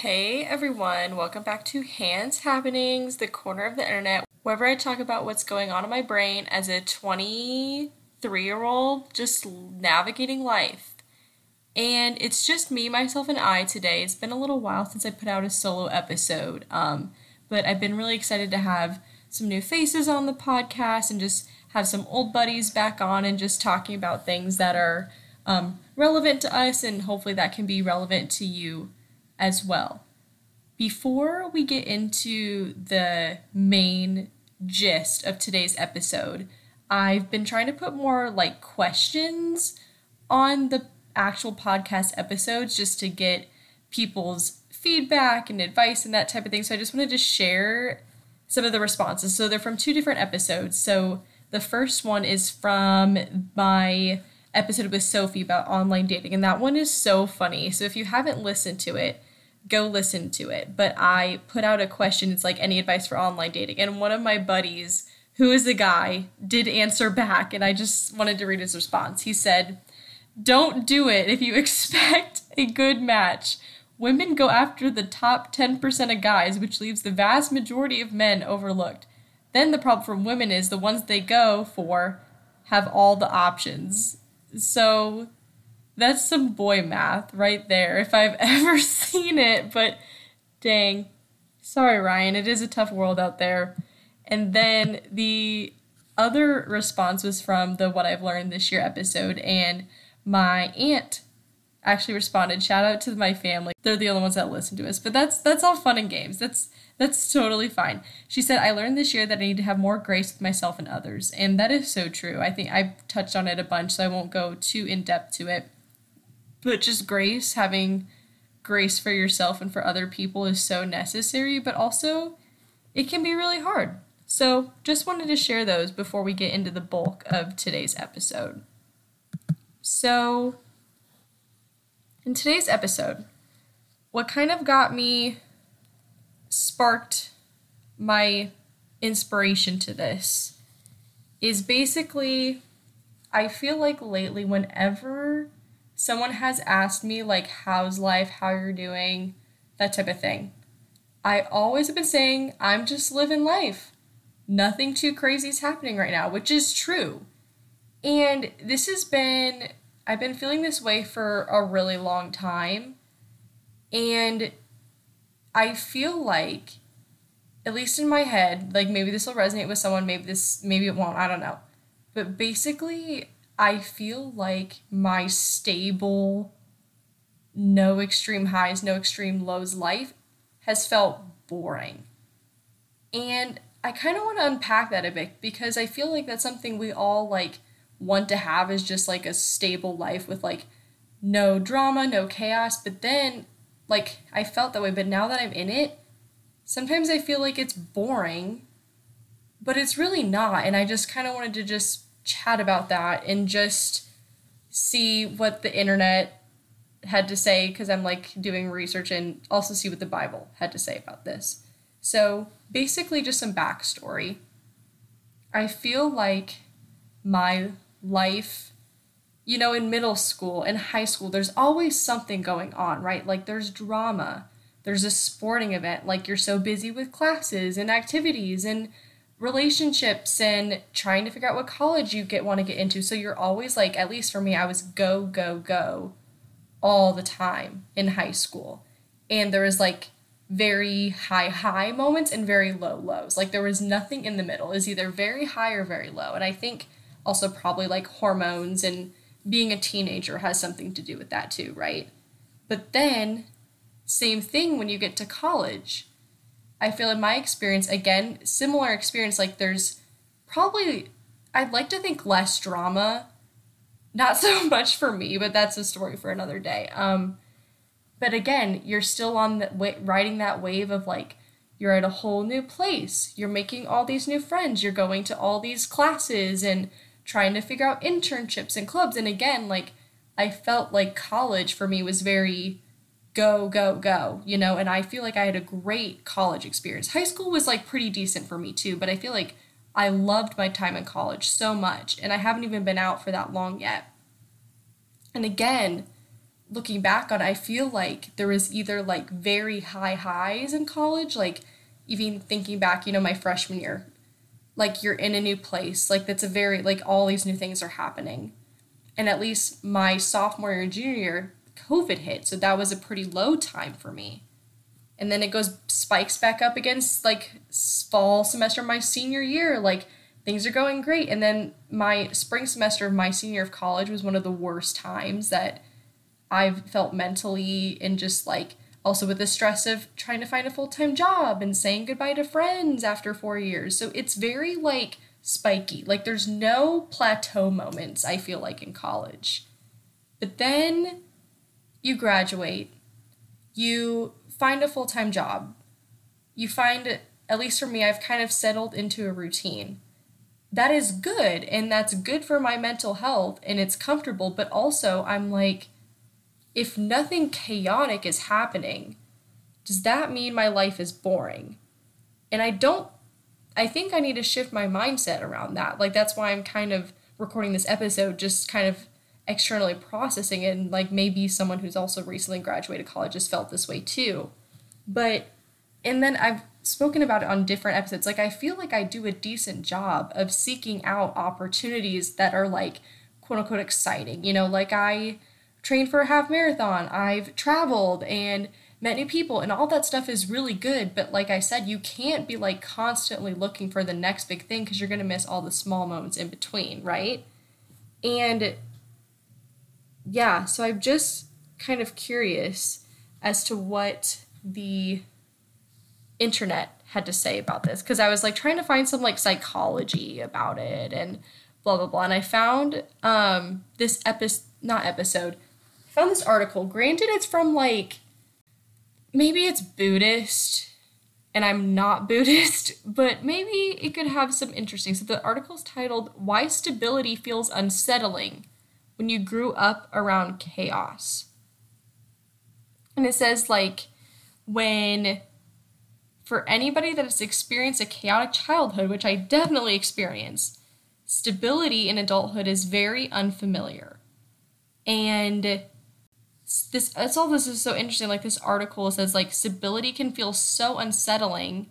Hey everyone, welcome back to Hands Happenings, the corner of the internet, wherever I talk about what's going on in my brain as a 23 year old just navigating life. And it's just me, myself, and I today. It's been a little while since I put out a solo episode, um, but I've been really excited to have some new faces on the podcast and just have some old buddies back on and just talking about things that are um, relevant to us and hopefully that can be relevant to you as well. Before we get into the main gist of today's episode, I've been trying to put more like questions on the actual podcast episodes just to get people's feedback and advice and that type of thing. So I just wanted to share some of the responses. So they're from two different episodes. So the first one is from my episode with Sophie about online dating, and that one is so funny. So if you haven't listened to it, go listen to it. But I put out a question. It's like any advice for online dating, and one of my buddies, who is a guy, did answer back, and I just wanted to read his response. He said, "Don't do it if you expect a good match." Women go after the top 10% of guys, which leaves the vast majority of men overlooked. Then the problem for women is the ones they go for have all the options. So that's some boy math right there, if I've ever seen it. But dang, sorry, Ryan, it is a tough world out there. And then the other response was from the What I've Learned This Year episode, and my aunt actually responded. Shout out to my family. They're the only ones that listen to us. But that's that's all fun and games. That's that's totally fine. She said, I learned this year that I need to have more grace with myself and others. And that is so true. I think I've touched on it a bunch, so I won't go too in depth to it. But just grace, having grace for yourself and for other people is so necessary, but also it can be really hard. So just wanted to share those before we get into the bulk of today's episode. So, in today's episode, what kind of got me sparked my inspiration to this is basically I feel like lately whenever someone has asked me like how's life, how you're doing, that type of thing. I always have been saying I'm just living life. Nothing too crazy is happening right now, which is true. And this has been I've been feeling this way for a really long time. And I feel like, at least in my head, like maybe this will resonate with someone, maybe this, maybe it won't, I don't know. But basically, I feel like my stable, no extreme highs, no extreme lows life has felt boring. And I kind of want to unpack that a bit because I feel like that's something we all like want to have is just like a stable life with like no drama, no chaos. But then like I felt that way, but now that I'm in it, sometimes I feel like it's boring, but it's really not. And I just kind of wanted to just chat about that and just see what the internet had to say because I'm like doing research and also see what the Bible had to say about this. So, basically, just some backstory. I feel like my life you know, in middle school and high school, there's always something going on, right? Like there's drama, there's a sporting event, like you're so busy with classes and activities and relationships and trying to figure out what college you get want to get into. So you're always like, at least for me, I was go, go, go all the time in high school. And there was like very high high moments and very low lows. Like there was nothing in the middle. Is either very high or very low. And I think also probably like hormones and being a teenager has something to do with that too, right? But then, same thing when you get to college. I feel in my experience, again, similar experience, like there's probably, I'd like to think less drama. Not so much for me, but that's a story for another day. Um, but again, you're still on the riding that wave of like, you're at a whole new place. You're making all these new friends. You're going to all these classes and trying to figure out internships and clubs. And again, like I felt like college for me was very go, go, go, you know, and I feel like I had a great college experience. High school was like pretty decent for me too, but I feel like I loved my time in college so much, and I haven't even been out for that long yet. And again, looking back on, it, I feel like there was either like very high highs in college, like even thinking back, you know, my freshman year, like you're in a new place, like that's a very like all these new things are happening, and at least my sophomore year, and junior year, COVID hit, so that was a pretty low time for me. And then it goes spikes back up against like fall semester of my senior year, like things are going great. And then my spring semester of my senior of college was one of the worst times that I've felt mentally and just like also with the stress of trying to find a full-time job and saying goodbye to friends after 4 years. So it's very like spiky. Like there's no plateau moments I feel like in college. But then you graduate, you find a full time job, you find, at least for me, I've kind of settled into a routine. That is good, and that's good for my mental health, and it's comfortable, but also I'm like, if nothing chaotic is happening, does that mean my life is boring? And I don't, I think I need to shift my mindset around that. Like, that's why I'm kind of recording this episode, just kind of externally processing it and like maybe someone who's also recently graduated college has felt this way too. But and then i've spoken about it on different episodes. Like i feel like i do a decent job of seeking out opportunities that are like quote unquote exciting you know? Like i trained for a half marathon. I've traveled and met new people and all that stuff is really good. But like i said you can't be like constantly looking for the next big thing because you're going to miss all the small moments in between right? And yeah, so I'm just kind of curious as to what the internet had to say about this because I was like trying to find some like psychology about it and blah blah blah and I found um this episode not episode I found this article. Granted it's from like maybe it's Buddhist and I'm not Buddhist but maybe it could have some interesting so the article's titled why stability feels unsettling when you grew up around chaos. And it says, like, when for anybody that has experienced a chaotic childhood, which I definitely experienced, stability in adulthood is very unfamiliar. And this that's all this is so interesting. Like this article says like stability can feel so unsettling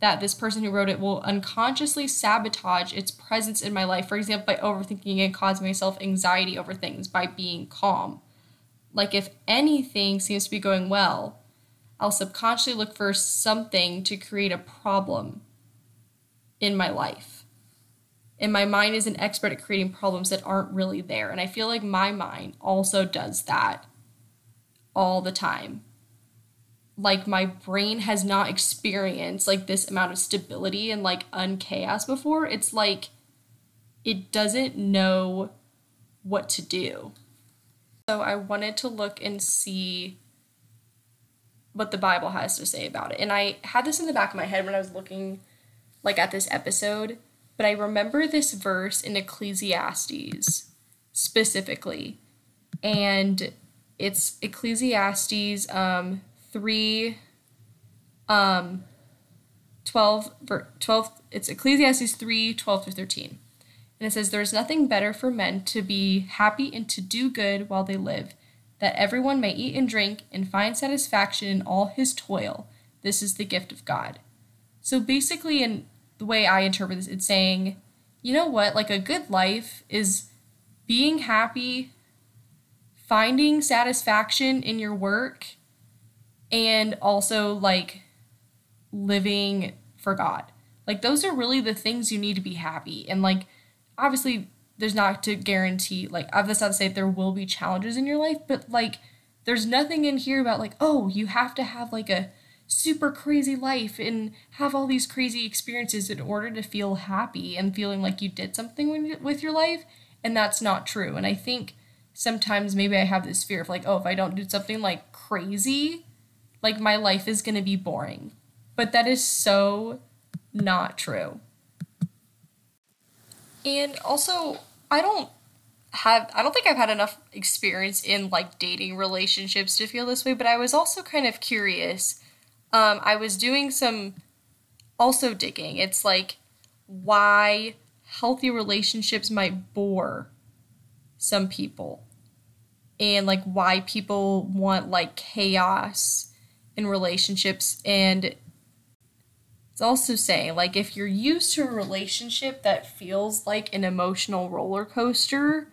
that this person who wrote it will unconsciously sabotage its presence in my life, for example, by overthinking and causing myself anxiety over things by being calm. Like, if anything seems to be going well, I'll subconsciously look for something to create a problem in my life. And my mind is an expert at creating problems that aren't really there. And I feel like my mind also does that all the time like my brain has not experienced like this amount of stability and like unchaos before it's like it doesn't know what to do. So i wanted to look and see what the bible has to say about it. And i had this in the back of my head when i was looking like at this episode but i remember this verse in ecclesiastes specifically. And it's ecclesiastes um 3 um 12 12 it's Ecclesiastes 3 12 through 13. And it says there is nothing better for men to be happy and to do good while they live, that everyone may eat and drink and find satisfaction in all his toil. This is the gift of God. So basically in the way I interpret this it's saying, you know what, like a good life is being happy, finding satisfaction in your work and also like living for God. Like those are really the things you need to be happy. And like obviously there's not to guarantee like I've just not to say there will be challenges in your life, but like there's nothing in here about like, oh, you have to have like a super crazy life and have all these crazy experiences in order to feel happy and feeling like you did something with your life. And that's not true. And I think sometimes maybe I have this fear of like, oh, if I don't do something like crazy, like my life is going to be boring. But that is so not true. And also, I don't have I don't think I've had enough experience in like dating relationships to feel this way, but I was also kind of curious. Um, I was doing some also digging. It's like why healthy relationships might bore some people. and like why people want like chaos in relationships and it's also saying like if you're used to a relationship that feels like an emotional roller coaster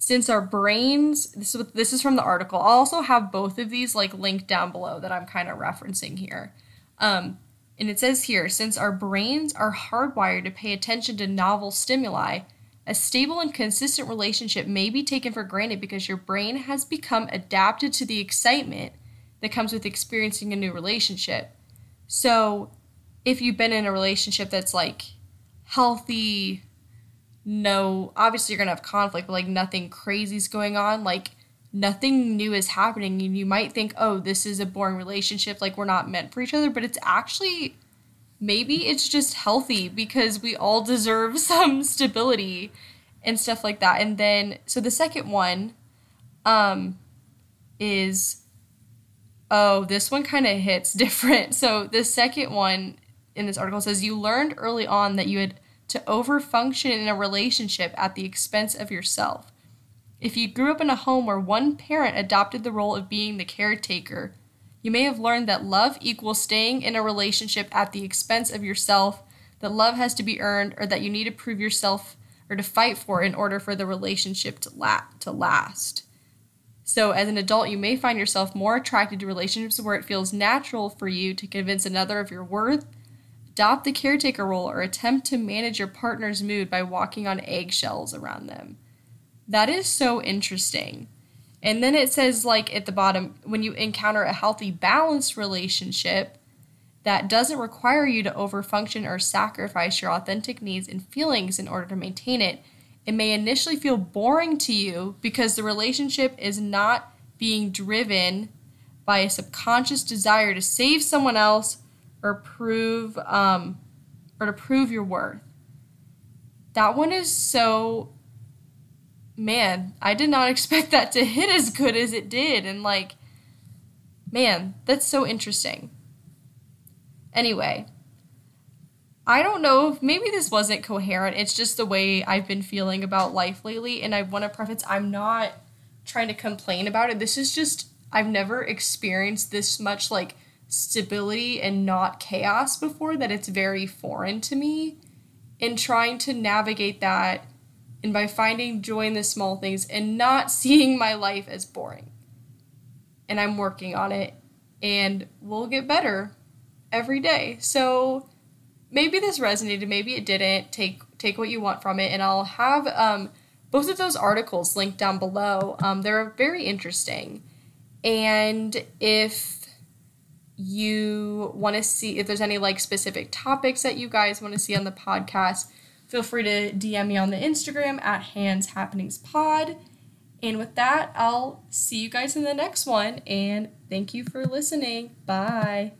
since our brains this is this is from the article. I'll also have both of these like linked down below that i'm kind of referencing here. Um, and it says here since our brains are hardwired to pay attention to novel stimuli a stable and consistent relationship may be taken for granted because your brain has become adapted to the excitement that comes with experiencing a new relationship so if you've been in a relationship that's like healthy, no, obviously you're going to have conflict, but like nothing crazy's going on, like nothing new is happening and you might think, "Oh, this is a boring relationship, like we're not meant for each other," but it's actually maybe it's just healthy because we all deserve some stability and stuff like that. And then so the second one um is oh, this one kind of hits different. So the second one in this article says you learned early on that you had to overfunction in a relationship at the expense of yourself. If you grew up in a home where one parent adopted the role of being the caretaker, you may have learned that love equals staying in a relationship at the expense of yourself, that love has to be earned, or that you need to prove yourself or to fight for in order for the relationship to, la- to last. So, as an adult, you may find yourself more attracted to relationships where it feels natural for you to convince another of your worth, adopt the caretaker role, or attempt to manage your partner's mood by walking on eggshells around them. That is so interesting. And then it says, like at the bottom, when you encounter a healthy, balanced relationship that doesn't require you to overfunction or sacrifice your authentic needs and feelings in order to maintain it, it may initially feel boring to you because the relationship is not being driven by a subconscious desire to save someone else or prove um, or to prove your worth. That one is so man, I did not expect that to hit as good as it did and like man, that's so interesting. Anyway, I don't know if maybe this wasn't coherent. It's just the way I've been feeling about life lately. And I want to preface I'm not trying to complain about it. This is just, I've never experienced this much like stability and not chaos before that it's very foreign to me. And trying to navigate that and by finding joy in the small things and not seeing my life as boring. And I'm working on it and we'll get better every day. So, maybe this resonated, maybe it didn't. Take take what you want from it, and I'll have um, both of those articles linked down below. Um, they're very interesting, and if you want to see if there's any like specific topics that you guys want to see on the podcast, feel free to DM me on the Instagram at Hands Happenings Pod. And with that, I'll see you guys in the next one. And thank you for listening. Bye.